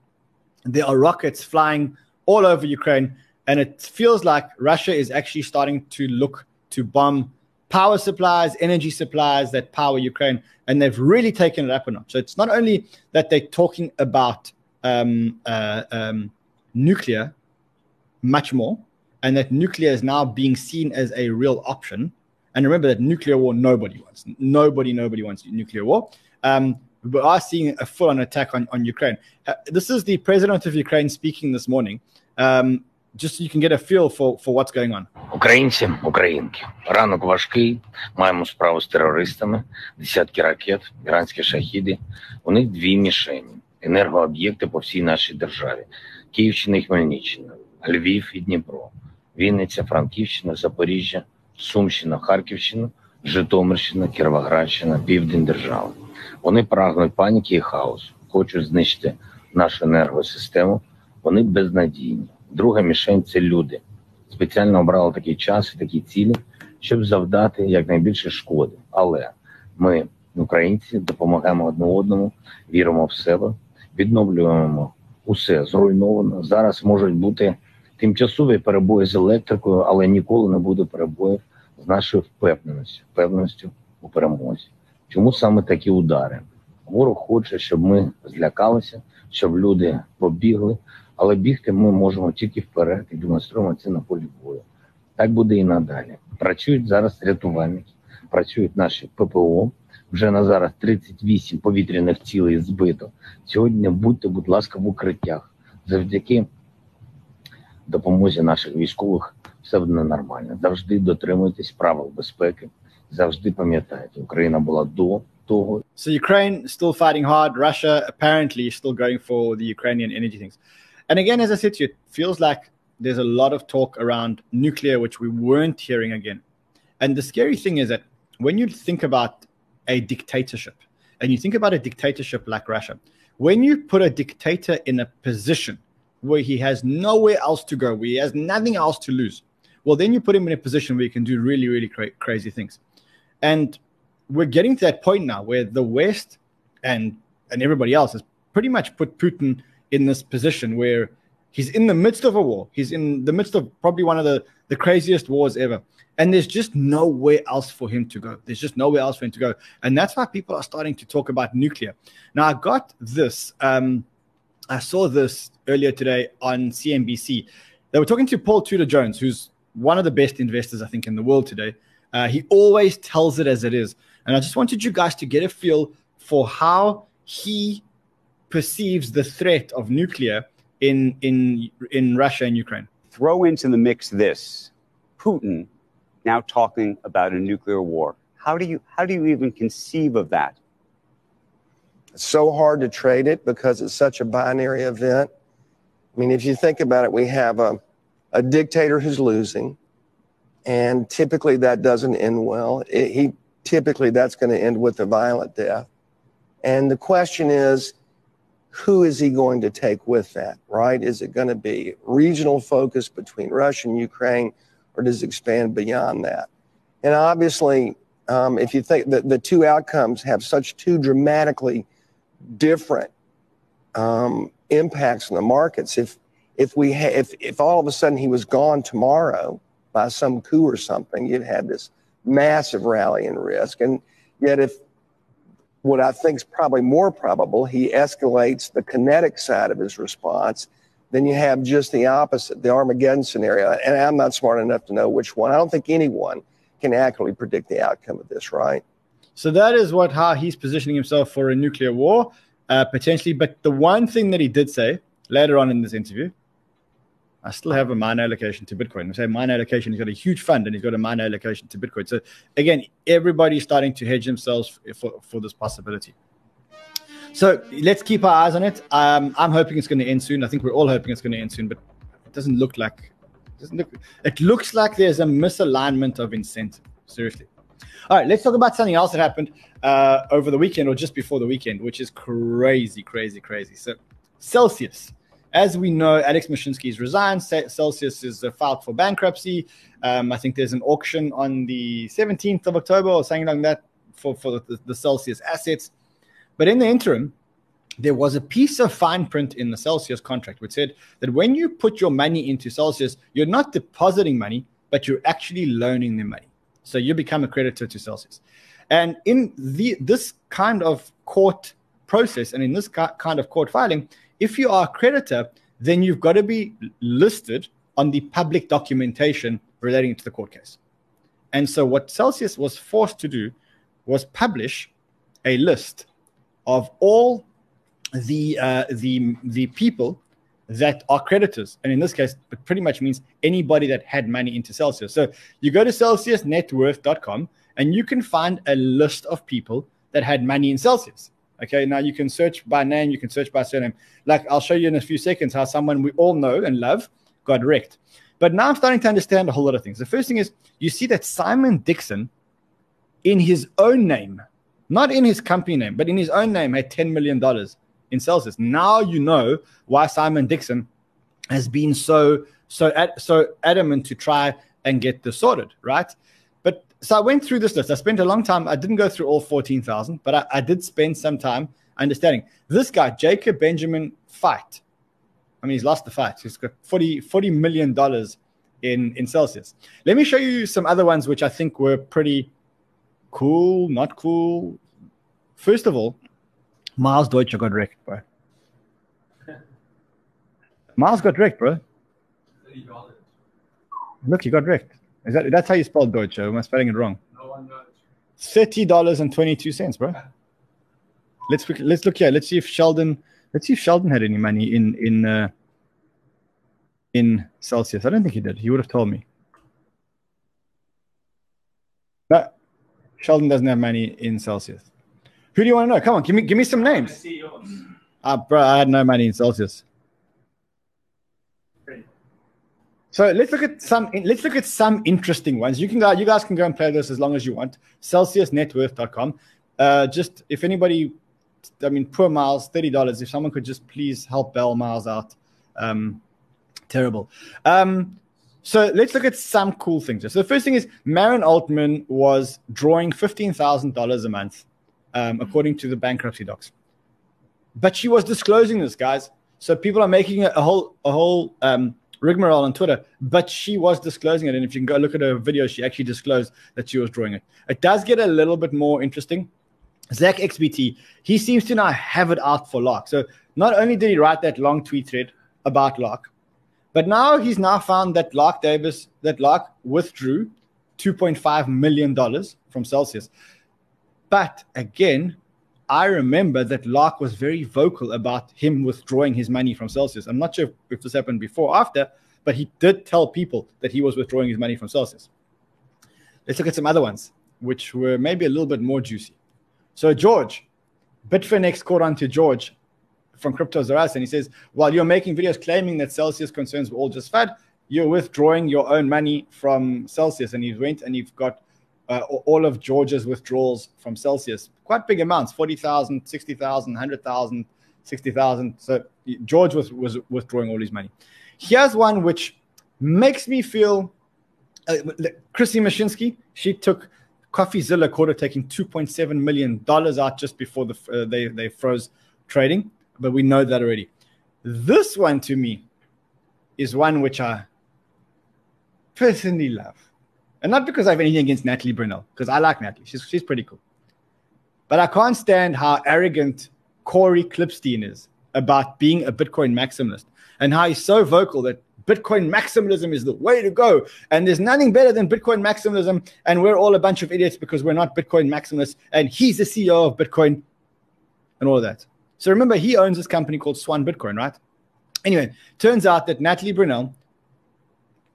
Speaker 1: There are rockets flying all over Ukraine, and it feels like Russia is actually starting to look to bomb power supplies, energy supplies that power Ukraine, and they've really taken it up a notch. So it's not only that they're talking about um, uh, um, nuclear much more, and that nuclear is now being seen as a real option. And remember that nuclear war nobody wants. Nobody, nobody wants nuclear war. Um, we are seeing a full-on attack on, on Ukraine. Uh, this is the president of Ukraine speaking this morning. Um, just so you can get a feel for, for what's going on.
Speaker 6: Українці, українки, ранок важкий. Маємо справу з терористами, десятки ракет, іранські шахіди. У них дві мішені: енергооб'єкти по всій нашій державі: Київщина і Хмельниччина, Львів і Дніпро. Вінниця, Франківщина, Запоріжжя, Сумщина, Харківщина, Житомирщина, Кіровоградщина, Південь держави. Вони прагнуть паніки і хаосу, хочуть знищити нашу енергосистему. Вони безнадійні. Друга мішень це люди. Спеціально обрали такий час і такі цілі, щоб завдати якнайбільше шкоди. Але ми, українці, допомагаємо одне одному, віримо в себе, відновлюємо усе зруйновано. Зараз можуть бути тимчасові перебої з електрикою, але ніколи не буде перебоїв з нашою впевненістю, впевненістю у перемозі. Чому саме такі удари? Ворог хоче, щоб ми злякалися, щоб люди побігли, але бігти ми можемо тільки вперед і демонструємо це на полі бою. Так буде і надалі. Працюють зараз рятувальники, працюють наші ППО. Вже на зараз 38 повітряних цілей збито. Сьогодні будьте, будь ласка, в укриттях. Завдяки допомозі наших військових все буде нормально. Завжди дотримуйтесь правил безпеки. Завжди пам'ятайте, Україна була до того
Speaker 1: So Ukraine still fighting hard. Russia apparently still going for the Ukrainian energy things. And again, as I said to you, it feels like there's a lot of talk around nuclear, which we weren't hearing again. And the scary thing is that when you think about a dictatorship, and you think about a dictatorship like Russia, when you put a dictator in a position where he has nowhere else to go, where he has nothing else to lose, well, then you put him in a position where he can do really, really cra- crazy things. And we're getting to that point now where the West and and everybody else has pretty much put Putin in this position where he's in the midst of a war. He's in the midst of probably one of the, the craziest wars ever. And there's just nowhere else for him to go. There's just nowhere else for him to go. And that's why people are starting to talk about nuclear. Now, I got this. Um, I saw this earlier today on CNBC. They were talking to Paul Tudor Jones, who's one of the best investors, I think, in the world today. Uh, he always tells it as it is. And I just wanted you guys to get a feel for how he perceives the threat of nuclear in in in Russia and Ukraine.
Speaker 7: Throw into the mix this Putin now talking about a nuclear war. How do you how do you even conceive of that?
Speaker 8: It's so hard to trade it because it's such a binary event. I mean, if you think about it, we have a, a dictator who's losing, and typically that doesn't end well. It, he typically that's going to end with a violent death. And the question is, who is he going to take with that, right? Is it going to be regional focus between Russia and Ukraine, or does it expand beyond that? And obviously, um, if you think that the two outcomes have such two dramatically different um, impacts on the markets, if if we ha- if if all of a sudden he was gone tomorrow by some coup or something, you'd have this massive rally in risk. And yet, if what I think is probably more probable, he escalates the kinetic side of his response, then you have just the opposite, the Armageddon scenario. And I'm not smart enough to know which one. I don't think anyone can accurately predict the outcome of this, right?
Speaker 1: So that is what how he's positioning himself for a nuclear war, uh, potentially. But the one thing that he did say later on in this interview, I still have a minor allocation to Bitcoin. I say minor allocation, he's got a huge fund and he's got a minor allocation to Bitcoin. So again, everybody's starting to hedge themselves for, for this possibility. So let's keep our eyes on it. Um, I'm hoping it's going to end soon. I think we're all hoping it's going to end soon, but it doesn't look like it doesn't look it looks like there's a misalignment of incentive. Seriously. All right, let's talk about something else that happened uh, over the weekend or just before the weekend, which is crazy, crazy, crazy. So, Celsius, as we know, Alex Mashinsky's resigned. Celsius is uh, filed for bankruptcy. Um, I think there's an auction on the 17th of October or something like that for, for the, the Celsius assets. But in the interim, there was a piece of fine print in the Celsius contract which said that when you put your money into Celsius, you're not depositing money, but you're actually loaning them money. So you become a creditor to Celsius. And in the this kind of court process and in this ki- kind of court filing, if you are a creditor, then you've got to be listed on the public documentation relating to the court case. And so what Celsius was forced to do was publish a list of all the uh, the the people that are creditors, and in this case, it pretty much means anybody that had money into Celsius. So you go to CelsiusNetworth.com, and you can find a list of people that had money in Celsius. Okay, now you can search by name, you can search by surname. Like I'll show you in a few seconds how someone we all know and love got wrecked. But now I'm starting to understand a whole lot of things. The first thing is you see that Simon Dixon, in his own name, not in his company name, but in his own name, had $10 million in Celsius. Now you know why Simon Dixon has been so so ad, so adamant to try and get this sorted, right? So I went through this list. I spent a long time. I didn't go through all 14,000, but I, I did spend some time understanding this guy, Jacob Benjamin Fight. I mean, he's lost the fight. He's got 40, 40 million dollars in, in Celsius. Let me show you some other ones which I think were pretty cool, not cool. First of all, Miles Deutscher got wrecked, bro. Miles got wrecked, bro. Look, you got wrecked. Is that that's how you spell Deutsche? Am I spelling it wrong?
Speaker 4: No one knows.
Speaker 1: Thirty dollars and twenty two cents, bro. Let's let's look here. Let's see if Sheldon. Let's see if Sheldon had any money in in uh, in Celsius. I don't think he did. He would have told me. No, Sheldon doesn't have money in Celsius. Who do you want to know? Come on, give me give me some names. Ah, bro, I had no money in Celsius.
Speaker 4: Great.
Speaker 1: So let's look at some. Let's look at some interesting ones. You can go. You guys can go and play this as long as you want. CelsiusNetworth.com. Uh, just if anybody, I mean, poor Miles, thirty dollars. If someone could just please help Bell Miles out. Um, terrible. Um, so let's look at some cool things. So the first thing is Maren Altman was drawing fifteen thousand dollars a month, um, according to the bankruptcy docs but she was disclosing this, guys. So people are making a, a whole a whole um, rigmarole on Twitter, but she was disclosing it. And if you can go look at her video, she actually disclosed that she was drawing it. It does get a little bit more interesting. Zach XBT, he seems to now have it out for Lark. So not only did he write that long tweet thread about Lark, but now he's now found that Lark Davis, that Lark withdrew $2.5 million from Celsius. But again, I remember that Lark was very vocal about him withdrawing his money from Celsius. I'm not sure if this happened before or after, but he did tell people that he was withdrawing his money from Celsius. Let's look at some other ones, which were maybe a little bit more juicy. So, George, Bitfinex caught on to George from CryptosRUs, and he says, While you're making videos claiming that Celsius concerns were all just FUD, you're withdrawing your own money from Celsius. And he went and you've got uh, all of George's withdrawals from Celsius, quite big amounts 40,000, 60,000, 100,000, 60,000. So George was, was withdrawing all his money. Here's one which makes me feel uh, Krissy Mashinsky, she took CoffeeZilla quarter taking $2.7 million out just before the, uh, they, they froze trading, but we know that already. This one to me is one which I personally love. And not because I have anything against Natalie Brunell, because I like Natalie. She's, she's pretty cool. But I can't stand how arrogant Cory Klippsten is about being a Bitcoin maximalist and how he's so vocal that Bitcoin maximalism is the way to go. And there's nothing better than Bitcoin maximalism. And we're all a bunch of idiots because we're not Bitcoin maximalists. And he's the CEO of Bitcoin and all of that. So remember, he owns this company called Swan Bitcoin, right? Anyway, turns out that Natalie Brunell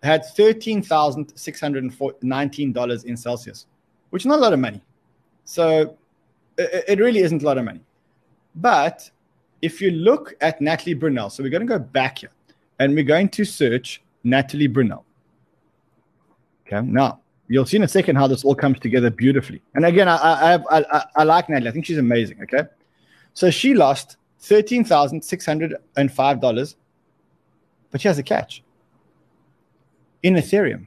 Speaker 1: had $13,619 in Celsius, which is not a lot of money. So it, really isn't a lot of money. But if you look at Natalie Brunell, so we're going to go back here and we're going to search Natalie Brunell. Okay, now you'll see in a second how this all comes together beautifully. And again, I, I, I, I, like Natalie. I think she's amazing. Okay, so she lost thirteen thousand six hundred and five dollars, but she has a catch in Ethereum.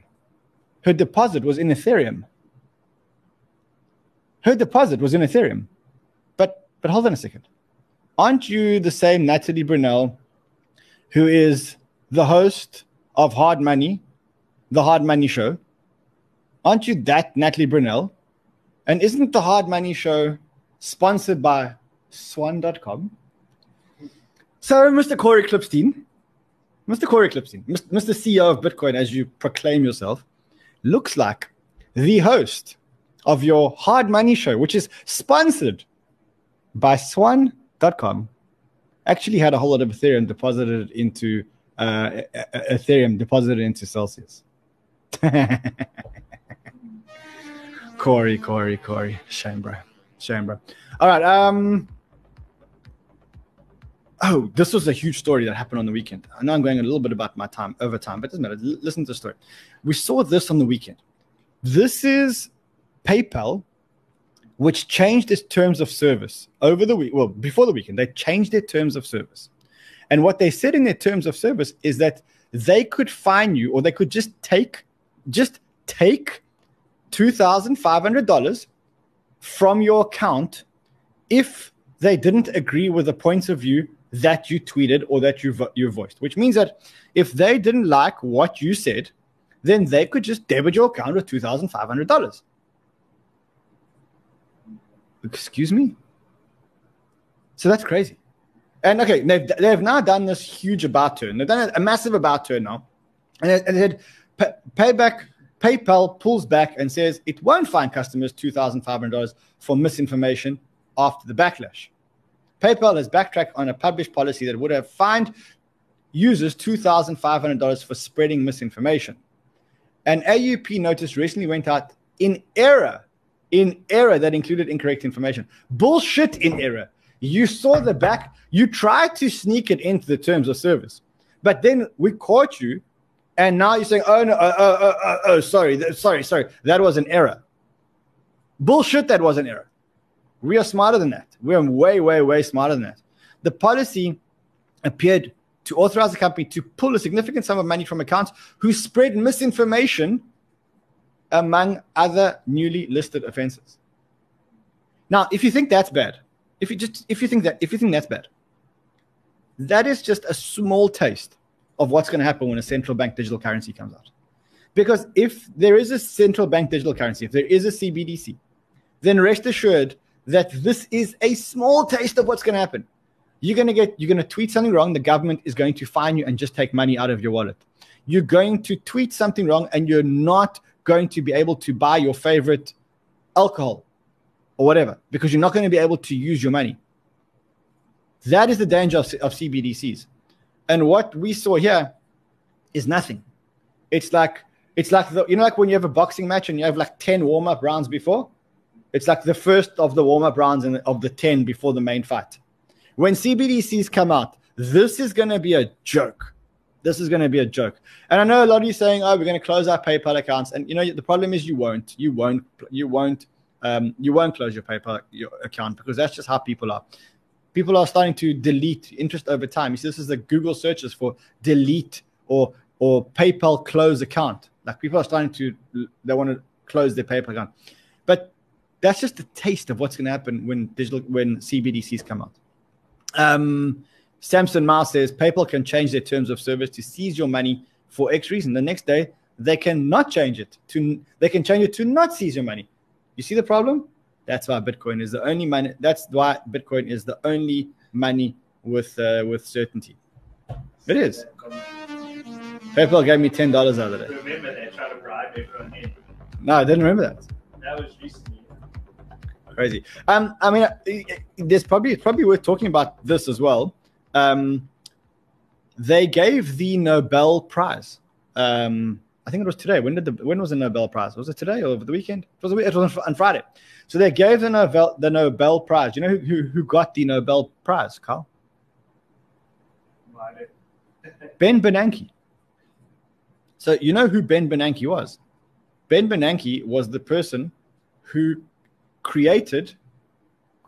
Speaker 1: Her deposit was in Ethereum. Her deposit was in Ethereum. But but hold on a second. Aren't you the same Natalie Brunell who is the host of Hard Money, the Hard Money Show? Aren't you that Natalie Brunell? And isn't the Hard Money Show sponsored by swan.com? So, Mr. Cory Klippsten, Mr. Cory Klippsten, Mr. CEO of Bitcoin, as you proclaim yourself, looks like the host of your Hard Money Show, which is sponsored by Swan.com, actually had a whole lot of Ethereum deposited into uh, Ethereum deposited into Celsius. Cory, Cory, Cory, shame, bro, shame, bro. All right, um, Oh, this was a huge story that happened on the weekend. I know I'm going a little bit about my time over time, but it doesn't matter. L- listen to the story. We saw this on the weekend. This is PayPal, which changed its terms of service over the week. Well, before the weekend, they changed their terms of service. And what they said in their terms of service is that they could fine you or they could just take just take $2,500 from your account if they didn't agree with the points of view that you tweeted or that you, vo- you voiced, which means that if they didn't like what you said, then they could just debit your account with $2,500. Excuse me? So that's crazy. And okay, they've, they've now done this huge about turn. They've done a, massive about turn now. And they, and they said, "Pa- payback, PayPal pulls back and says it won't fine customers $2,500 for misinformation after the backlash. PayPal has backtracked on a published policy that would have fined users $2,500 for spreading misinformation. An AUP notice recently went out in error, in error that included incorrect information. Bullshit in error. You saw the back, you tried to sneak it into the terms of service, but then we caught you, and now you're saying, oh, no, oh, oh, oh, oh, oh sorry, sorry, sorry, that was an error. Bullshit, that was an error. We are smarter than that. We are way, way, way smarter than that. The policy appeared to authorize the company to pull a significant sum of money from accounts who spread misinformation among other newly listed offenses. Now, if you think that's bad, if you just if you think that if you think that's bad, that is just a small taste of what's going to happen when a central bank digital currency comes out. Because if there is a central bank digital currency, if there is a CBDC, then rest assured that this is a small taste of what's going to happen. You're going to get, you're going to tweet something wrong. The government is going to fine you and just take money out of your wallet. You're going to tweet something wrong and you're not going to be able to buy your favorite alcohol or whatever because you're not going to be able to use your money. That is the danger of, of CBDCs. And what we saw here is nothing. It's like, it's like, the, you know, like when you have a boxing match and you have like 10 warm up rounds before? It's like the first of the warm up rounds and of the 10 before the main fight. When CBDCs come out, this is going to be a joke. This is going to be a joke. And I know a lot of you saying, "Oh, we're going to close our PayPal accounts," and you know the problem is you won't, you won't, you won't, um, you won't close your PayPal your account because that's just how people are. People are starting to delete interest over time. You see, this is the Google searches for delete or or PayPal close account. Like people are starting to they want to close their PayPal account, that's just a taste of what's going to happen when digital when CBDCs come out. Um, Samson Mow says PayPal can change their terms of service to seize your money for X reason. The next day, they cannot change it to they can change it to not seize your money. You see the problem? That's why Bitcoin is the only money. That's why Bitcoin is the only money with uh, with certainty. It is. PayPal gave me ten dollars the other day.
Speaker 4: Remember, they tried to bribe everyone in.
Speaker 1: No, I didn't remember that.
Speaker 4: That was recently.
Speaker 1: Crazy. Um, I mean, uh, there's probably it's probably worth talking about this as well. Um, they gave the Nobel Prize. Um, I think it was today. When did the when was the Nobel Prize? Was it today or over the weekend? It was, it was on Friday. So they gave the Nobel the Nobel Prize. You know who who, who got the Nobel Prize, Carl? Ben Bernanke. So you know who Ben Bernanke was? Ben Bernanke was the person who created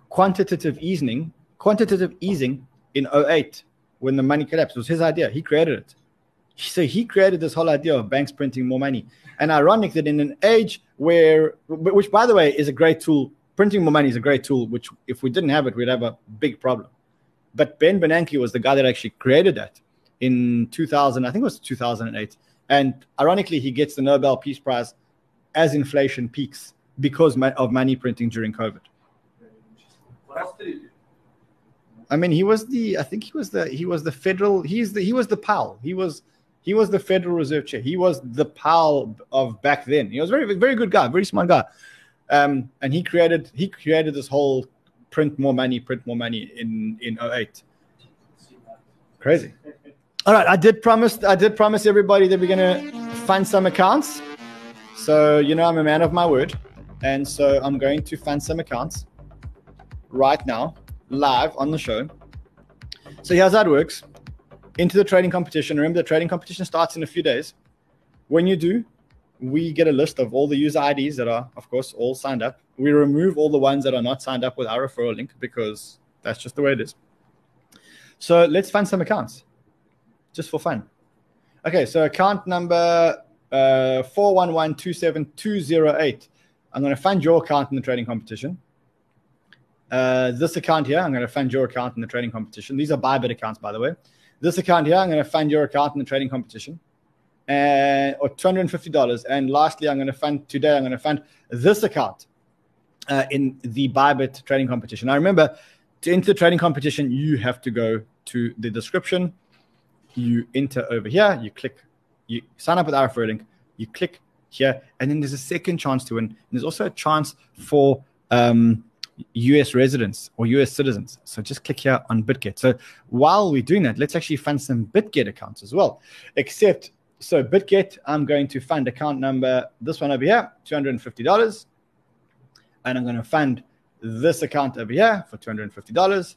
Speaker 1: quantitative easing, quantitative easing in 08 when the money collapsed. It was his idea. He created it. So he created this whole idea of banks printing more money. And ironic that in an age where, which by the way is a great tool, printing more money is a great tool, which if we didn't have it, we'd have a big problem. But Ben Bernanke was the guy that actually created that in 2000, I think it was 2008. And ironically, he gets the Nobel Peace Prize as inflation peaks because of money printing during COVID. I mean, he was the I think he was the he was the federal he's the he was the pal. He was he was the Federal Reserve chair. He was the pal of back then. He was very very good guy, very smart guy. Um, and he created he created this whole print more money, print more money in in 08. Crazy. All right, I did promise I did promise everybody that we're gonna fund some accounts. So you know I'm a man of my word, and so I'm going to fund some accounts right now, live on the show. So here's how it works. Into the trading competition. Remember, the trading competition starts in a few days. When you do, we get a list of all the user IDs that are, of course, all signed up. We remove all the ones that are not signed up with our referral link because that's just the way it is. So let's find some accounts just for fun. Okay, so account number uh, 411272208. I'm going to fund your account in the trading competition. Uh, this account here, I'm going to fund your account in the trading competition. These are Bybit accounts, by the way. This account here, I'm going to fund your account in the trading competition. And or $250. And lastly, I'm going to fund today, I'm going to fund this account uh, in the Bybit trading competition. Now remember, to enter the trading competition, you have to go to the description. You enter over here, you click, you sign up with our referral link, you click here, and then there's a second chance to win. And there's also a chance for um, US residents or US citizens. So just click here on BitGet. So while we're doing that, let's actually fund some BitGet accounts as well. Except, so BitGet, I'm going to fund account number, this one over here, $250. And I'm going to fund this account over here for $250.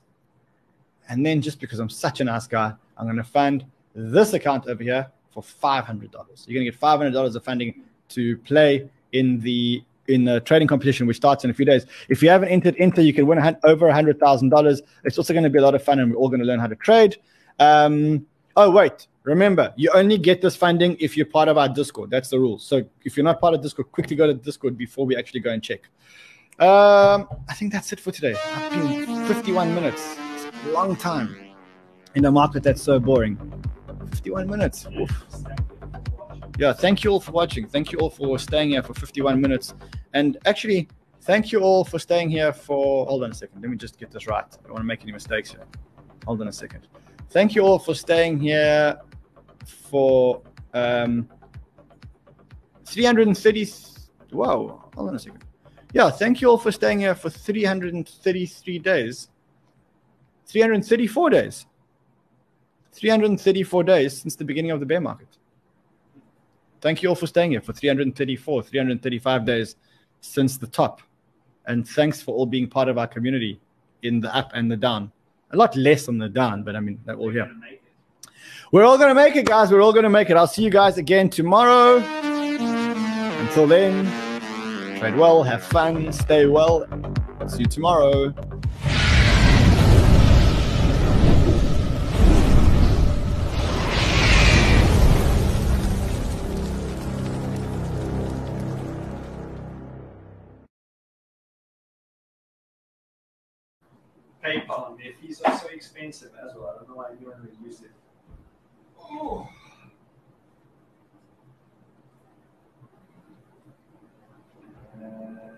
Speaker 1: And then just because I'm such a nice guy, I'm going to fund this account over here for $500. You're going to get $500 of funding to play in the in the trading competition, which starts in a few days. If you haven't entered, enter. You can win a over hundred thousand dollars. It's also going to be a lot of fun, and we're all going to learn how to trade. Um, oh wait, remember, you only get this funding if you're part of our Discord. That's the rule. So if you're not part of Discord, quickly go to Discord before we actually go and check. Um, I think that's it for today. I've been 51 minutes. Long time in a market that's so boring. 51 minutes. Oof. Yeah, thank you all for watching. Thank you all for staying here for 51 minutes. And actually, thank you all for staying here for. Hold on a second. Let me just get this right. I don't want to make any mistakes here. Hold on a second. Thank you all for staying here for um, 330. Wow. hold on a second. Yeah, thank you all for staying here for 333 days. 334 days. 334 days since the beginning of the bear market. Thank you all for staying here for 334, 335 days since the top. And thanks for all being part of our community in the up and the down. A lot less on the down, but I mean, they're all here. We're all going to make it, guys. We're all going to make it. I'll see you guys again tomorrow. Until then, trade well, have fun, stay well. See you tomorrow.
Speaker 4: PayPal and their fees are so expensive as well. I don't know why anyone would use it. Oh. Uh,